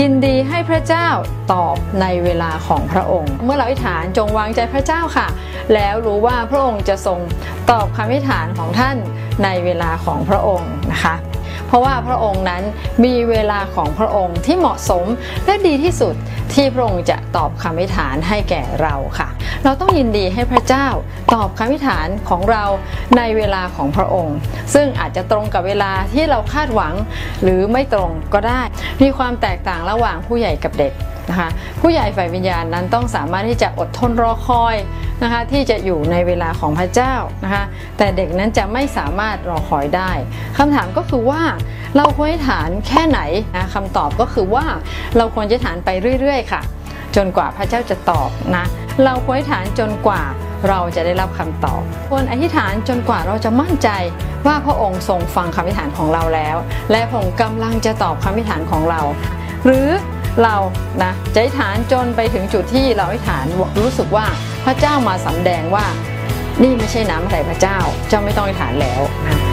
ยินดีให้พระเจ้าตอบในเวลาของพระองค์ เมื่อเราอธิษฐานจงวางใจพระเจ้าค่ะ แล้วรู้ว่าพระองค์จะทรงตอบคำอธิษฐานของท่านในเวลาของพระองค์นะคะ เพราะว่าพระองค์นั้นมีเวลาของพระองค์ที่เหมาะสมและดีที่สุดที่พระองค์จะตอบคำอธิษฐานให้แก่เราค่ะ เราต้องยินดีให้พระเจ้าตอบคำอธิษฐานของเราในเวลาของพระองค์ ซึ่งอาจจะตรงกับเวลาที่เราคาดหวังหรือไม่ตรงก็ได้ มีความแตกต่างระหว่างผู้ใหญ่กับเด็ก นะคะผู้ใหญ่ฝ่ายวิญญาณนั้นต้องสามารถที่จะอดทนรอคอยนะคะที่จะอยู่ในเวลาของพระเจ้านะคะแต่เด็กนั้นจะไม่สามารถรอคอยได้คำถามก็คือว่าเราควรฐานแค่ไหนนะคำตอบก็คือว่าเราควรจะฐานไปเรื่อยๆค่ะ จนกว่าพระเจ้าจะตอบนะเราควรอธิษฐานจนกว่าเราจะได้รับคำตอบควรอธิษฐานจนกว่าเราจะมั่นใจว่าพระองค์ทรงฟังคำอธิษฐานของเราแล้ว และพระองค์กำลังจะตอบคำอธิษฐานของเรา หรือ เรานะจะอธิษฐานจนไปถึงจุดที่เราอธิษฐานรู้สึกว่าพระเจ้ามาสำแดงว่า นี่ไม่ใช่น้ำพระทัยพระเจ้า เจ้าไม่ต้องอธิษฐานแล้วนะ